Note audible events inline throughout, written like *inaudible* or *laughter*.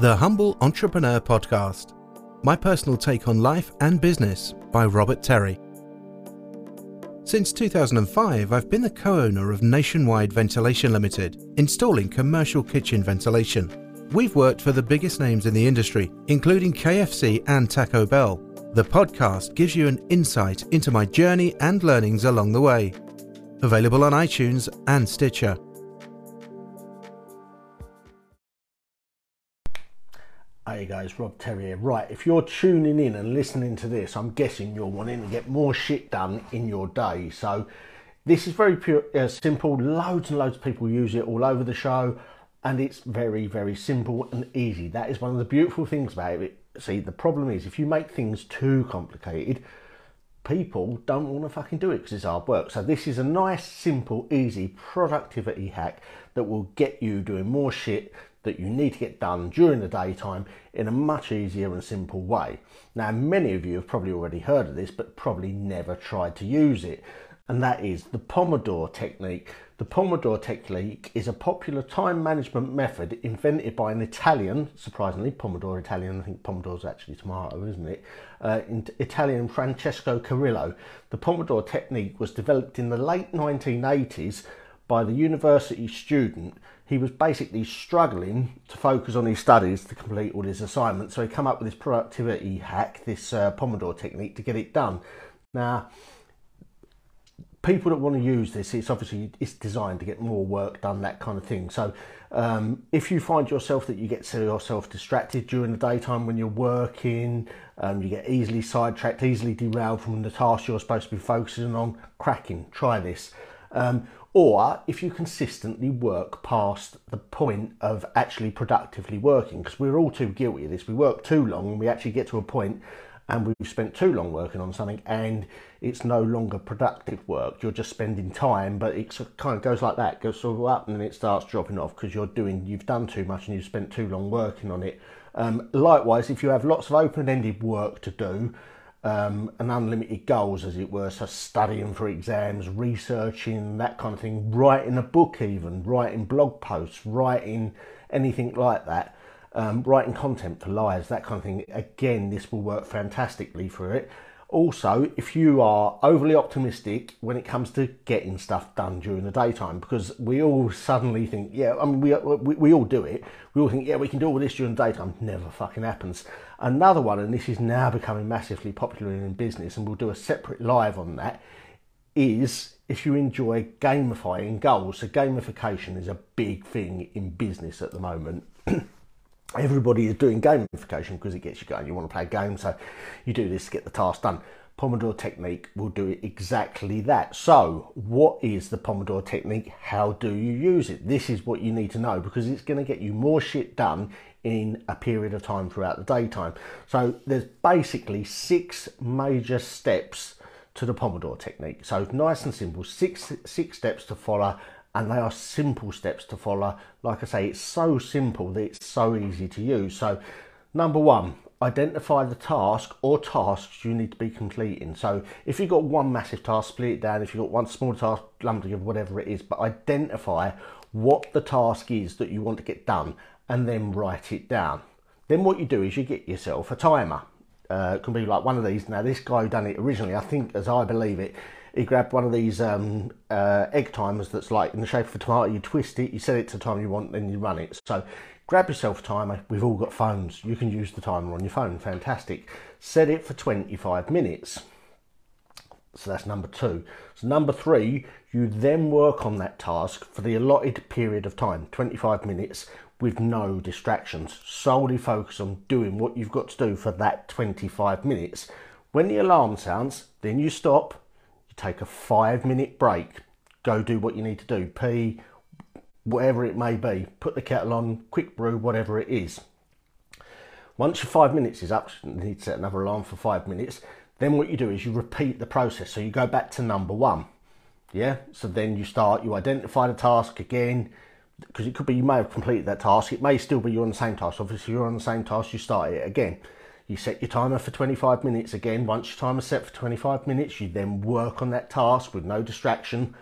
The Humble Entrepreneur Podcast. My personal take on life and business by Robert Terry. Since 2005, I've been the co owner of Nationwide Ventilation Limited, installing commercial kitchen ventilation. We've worked for the biggest names in the industry, including KFC and Taco Bell. The podcast gives you an insight into my journey and learnings along the way. Available on iTunes and Stitcher. Hey guys, Rob Terry. Right, if you're tuning in and listening to this, I'm guessing you're wanting to get more shit done in your day. So this is very pure, uh, simple. Loads and loads of people use it all over the show, and it's very, very simple and easy. That is one of the beautiful things about it. See, the problem is if you make things too complicated, people don't want to fucking do it because it's hard work. So this is a nice, simple, easy productivity hack that will get you doing more shit that you need to get done during the daytime in a much easier and simple way. Now, many of you have probably already heard of this, but probably never tried to use it, and that is the Pomodoro technique. The Pomodoro technique is a popular time management method invented by an Italian, surprisingly, Pomodoro Italian, I think Pomodoro is actually tomato, isn't it? Uh, Italian Francesco Cirillo. The Pomodoro technique was developed in the late 1980s by the university student he was basically struggling to focus on his studies to complete all his assignments. So he came up with this productivity hack, this uh, Pomodoro technique to get it done. Now, people that want to use this, it's obviously it's designed to get more work done, that kind of thing. So um, if you find yourself that you get yourself distracted during the daytime when you're working, um, you get easily sidetracked, easily derailed from the task you're supposed to be focusing on, cracking, try this. Um, or if you consistently work past the point of actually productively working, because we're all too guilty of this. We work too long and we actually get to a point and we've spent too long working on something and it's no longer productive work. You're just spending time, but it kind of goes like that, it goes sort of up and then it starts dropping off because you're doing, you've done too much and you've spent too long working on it. Um, likewise, if you have lots of open-ended work to do, um, and unlimited goals, as it were. So studying for exams, researching, that kind of thing, writing a book, even writing blog posts, writing anything like that, um, writing content for lives, that kind of thing. Again, this will work fantastically for it. Also, if you are overly optimistic when it comes to getting stuff done during the daytime, because we all suddenly think, yeah, I mean, we, we, we all do it. We all think, yeah, we can do all this during the daytime. Never fucking happens. Another one, and this is now becoming massively popular in business, and we'll do a separate live on that, is if you enjoy gamifying goals. So, gamification is a big thing in business at the moment. *clears throat* everybody is doing gamification because it gets you going. You want to play a game, so you do this to get the task done. Pomodoro technique will do exactly that. So, what is the Pomodoro technique? How do you use it? This is what you need to know because it's going to get you more shit done in a period of time throughout the daytime. So, there's basically six major steps to the Pomodoro technique. So, nice and simple, six six steps to follow and they are simple steps to follow. Like I say, it's so simple that it's so easy to use. So, number one, identify the task or tasks you need to be completing. So, if you've got one massive task, split it down. If you've got one small task, lump together, whatever it is, but identify what the task is that you want to get done and then write it down. Then, what you do is you get yourself a timer. Uh, it can be like one of these. Now, this guy who done it originally, I think, as I believe it, he grabbed one of these um, uh, egg timers that's like in the shape of a tomato. You twist it, you set it to the time you want, then you run it. So grab yourself a timer. We've all got phones. You can use the timer on your phone. Fantastic. Set it for 25 minutes. So that's number two. So number three, you then work on that task for the allotted period of time, 25 minutes, with no distractions. Solely focus on doing what you've got to do for that 25 minutes. When the alarm sounds, then you stop, take a five minute break, go do what you need to do, pee, whatever it may be, put the kettle on, quick brew, whatever it is. Once your five minutes is up, you need to set another alarm for five minutes. Then what you do is you repeat the process. So you go back to number one. Yeah. So then you start, you identify the task again, because it could be you may have completed that task. It may still be you're on the same task. Obviously, you're on the same task, you start it again. You set your timer for 25 minutes again. Once your timer's set for 25 minutes, you then work on that task with no distraction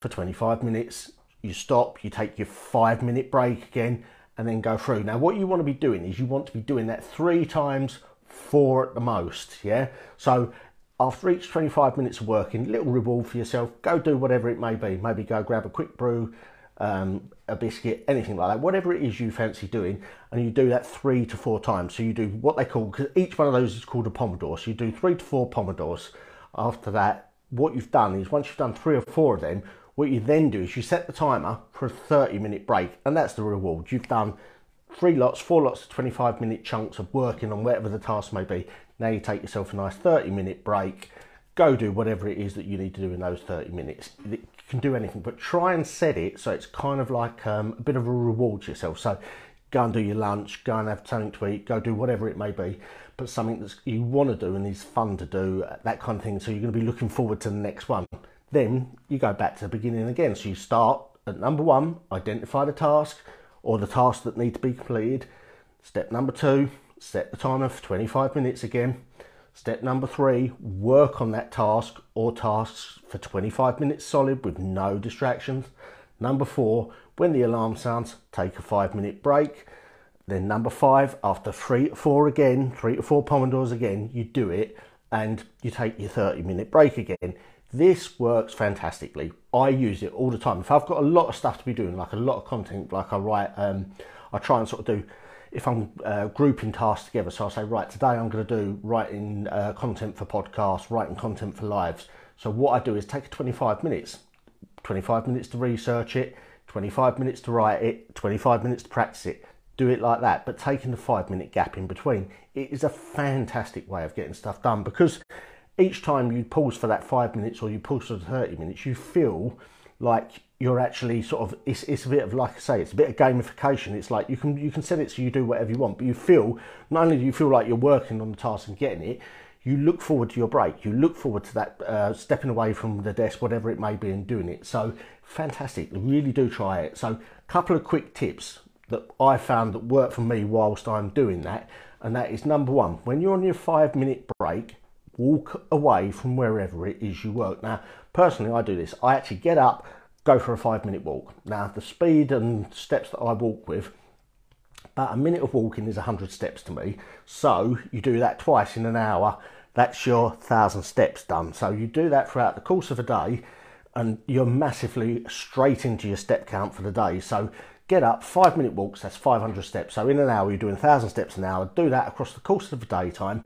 for 25 minutes. You stop, you take your five minute break again, and then go through. Now, what you want to be doing is you want to be doing that three times, four at the most. Yeah. So after each 25 minutes of working, little reward for yourself. Go do whatever it may be. Maybe go grab a quick brew, um, a biscuit, anything like that. Whatever it is you fancy doing, and you do that three to four times. So you do what they call because each one of those is called a pomodoro. So you do three to four pomodors. After that, what you've done is once you've done three or four of them, what you then do is you set the timer for a 30 minute break, and that's the reward. You've done three lots, four lots of 25 minute chunks of working on whatever the task may be. Now you take yourself a nice 30 minute break, go do whatever it is that you need to do in those 30 minutes. You can do anything, but try and set it so it's kind of like um, a bit of a reward to yourself. So go and do your lunch, go and have something to eat, go do whatever it may be, but something that you want to do and is fun to do, that kind of thing. So you're going to be looking forward to the next one. Then you go back to the beginning again. So you start at number one, identify the task or the tasks that need to be completed. Step number two, set the timer for 25 minutes again. Step number three, work on that task or tasks for 25 minutes solid with no distractions. Number four, when the alarm sounds, take a five minute break. Then number five, after three, four again, three to four pomodors again, you do it and you take your 30 minute break again. This works fantastically. I use it all the time. If I've got a lot of stuff to be doing, like a lot of content, like I write, um, I try and sort of do, if I'm uh, grouping tasks together, so I'll say, right, today I'm going to do writing uh, content for podcasts, writing content for lives. So what I do is take 25 minutes, 25 minutes to research it, 25 minutes to write it, 25 minutes to practice it. Do it like that, but taking the five minute gap in between. It is a fantastic way of getting stuff done because each time you pause for that five minutes or you pause for 30 minutes, you feel like you're actually sort of it's, it's a bit of like I say it's a bit of gamification. It's like you can you can set it so you do whatever you want but you feel not only do you feel like you're working on the task and getting it you look forward to your break. You look forward to that uh, stepping away from the desk whatever it may be and doing it. So fantastic. Really do try it. So a couple of quick tips that I found that work for me whilst I'm doing that and that is number one when you're on your five minute break walk away from wherever it is you work. Now, personally, I do this. I actually get up, go for a five minute walk. Now, the speed and steps that I walk with, about a minute of walking is 100 steps to me. So you do that twice in an hour, that's your 1,000 steps done. So you do that throughout the course of a day and you're massively straight into your step count for the day. So get up, five minute walks, that's 500 steps. So in an hour, you're doing 1,000 steps an hour. Do that across the course of the daytime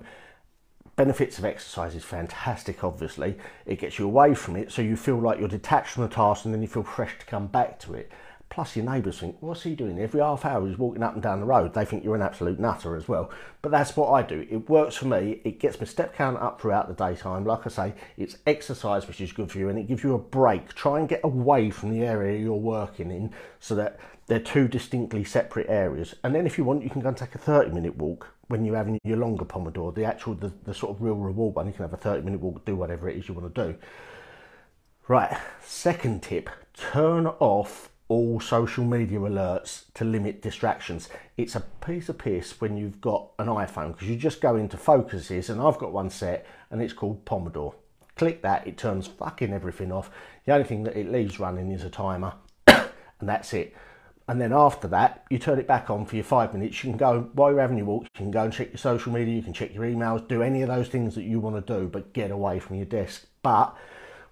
benefits of exercise is fantastic obviously. It gets you away from it so you feel like you're detached from the task and then you feel fresh to come back to it. Plus your neighbours think what's he doing every half hour he's walking up and down the road. They think you're an absolute nutter as well. But that's what i do. It works for me. It gets my step count up throughout the daytime. Like i say it's exercise which is good for you and it gives you a break. Try and get away from the area you're working in so that they're two distinctly separate areas. And then if you want you can go and take a 30 minute walk when you're having your longer Pomodoro, the actual, the, the sort of real reward one, you can have a 30 minute walk, do whatever it is you want to do. Right, second tip, turn off all social media alerts to limit distractions. It's a piece of piss when you've got an iPhone because you just go into focuses and I've got one set and it's called Pomodoro. Click that, it turns fucking everything off. The only thing that it leaves running is a timer *coughs* and that's it and then after that you turn it back on for your five minutes. You can go while you're having your walks you can go and check your social media you can check your emails do any of those things that you want to do but get away from your desk. But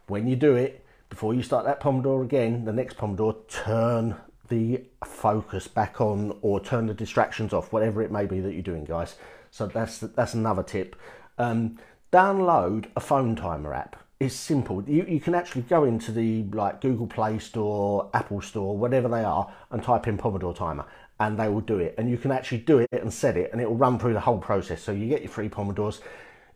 when you do it before you start that pomodoro again the next pomodoro turn the focus back on or turn the distractions off whatever it may be that you're doing guys. So that's that's another tip. Um, download a phone timer app is simple. You, you can actually go into the like Google Play Store, Apple Store, whatever they are, and type in Pomodoro timer, and they will do it. And you can actually do it and set it, and it will run through the whole process. So you get your three Pomodors,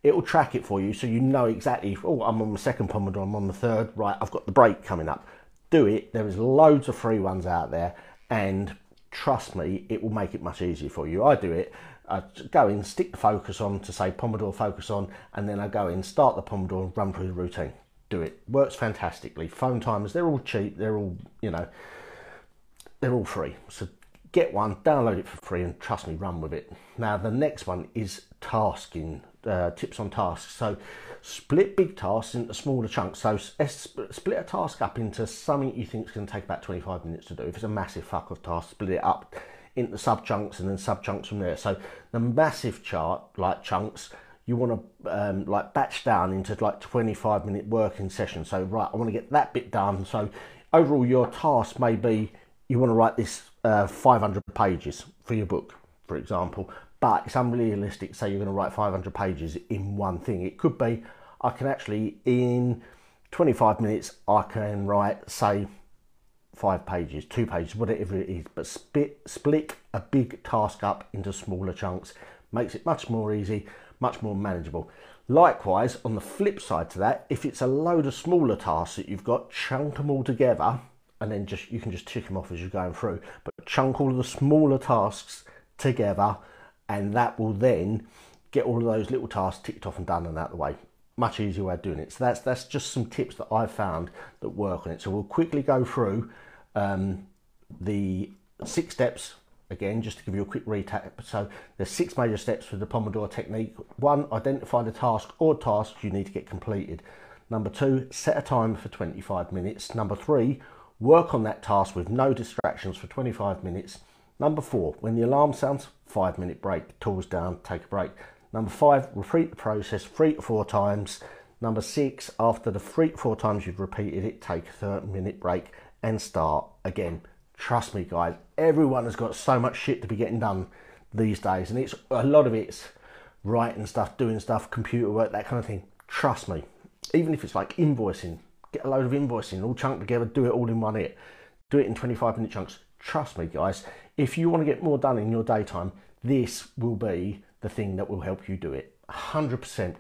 it will track it for you, so you know exactly. Oh, I'm on the second Pomodoro, I'm on the third. Right, I've got the break coming up. Do it. There is loads of free ones out there, and trust me, it will make it much easier for you. I do it I go in, stick the focus on to say Pomodoro focus on, and then I go in, start the Pomodoro, run through the routine. Do it. Works fantastically. Phone timers, they're all cheap, they're all, you know, they're all free. So get one, download it for free, and trust me, run with it. Now, the next one is tasking, uh, tips on tasks. So split big tasks into smaller chunks. So split a task up into something you think is going to take about 25 minutes to do. If it's a massive fuck of task, split it up into sub chunks and then sub chunks from there. So the massive chart, like chunks, you want to um, like batch down into like 25 minute working sessions. So right, I want to get that bit done. So overall, your task may be you want to write this uh, 500 pages for your book, for example. But it's unrealistic. Say you're going to write 500 pages in one thing. It could be I can actually in 25 minutes I can write say five pages, two pages, whatever it is, but split, split a big task up into smaller chunks makes it much more easy, much more manageable. Likewise, on the flip side to that, if it's a load of smaller tasks that you've got, chunk them all together and then just you can just tick them off as you're going through. But chunk all the smaller tasks together and that will then get all of those little tasks ticked off and done and out of the way. Much easier way of doing it. So that's that's just some tips that I've found that work on it. So we'll quickly go through um, the six steps again, just to give you a quick recap. So there's six major steps for the Pomodoro technique. One, identify the task or tasks you need to get completed. Number two, set a time for 25 minutes. Number three, work on that task with no distractions for 25 minutes. Number four, when the alarm sounds, five minute break, tools down, take a break. Number five, repeat the process three to four times. Number six, after the three to four times you've repeated it, take a 30 minute break and start again. Trust me, guys, everyone has got so much shit to be getting done these days, and it's a lot of it's writing stuff, doing stuff, computer work, that kind of thing. Trust me, even if it's like invoicing, get a load of invoicing all chunked together, do it all in one hit, do it in 25 minute chunks. Trust me, guys, if you want to get more done in your daytime, this will be the thing that will help you do it 100%.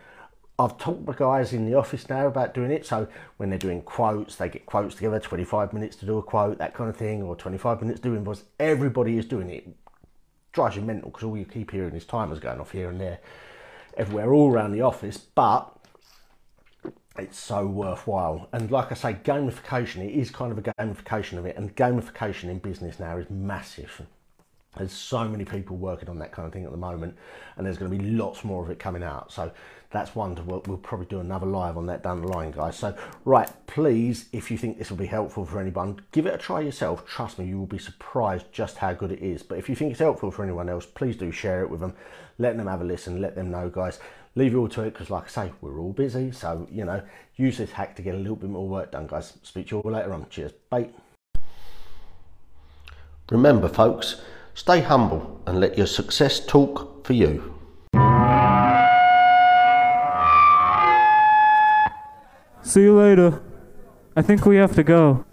I've talked to guys in the office now about doing it. So when they're doing quotes, they get quotes together, 25 minutes to do a quote, that kind of thing, or 25 minutes doing invoice. Everybody is doing it. Drives you mental because all you keep hearing is timers going off here and there, everywhere, all around the office. But it's so worthwhile. And like I say, gamification, it is kind of a gamification of it. And gamification in business now is massive. There's so many people working on that kind of thing at the moment, and there's going to be lots more of it coming out. So that's one to we'll, we'll probably do another live on that down the line, guys. So right, please, if you think this will be helpful for anyone, give it a try yourself. Trust me, you will be surprised just how good it is. But if you think it's helpful for anyone else, please do share it with them. Let them have a listen. Let them know, guys. Leave it all to it because, like I say, we're all busy. So you know, use this hack to get a little bit more work done, guys. Speak to you all later on. Cheers. Bye. Remember, folks Stay humble and let your success talk for you. See you later. I think we have to go.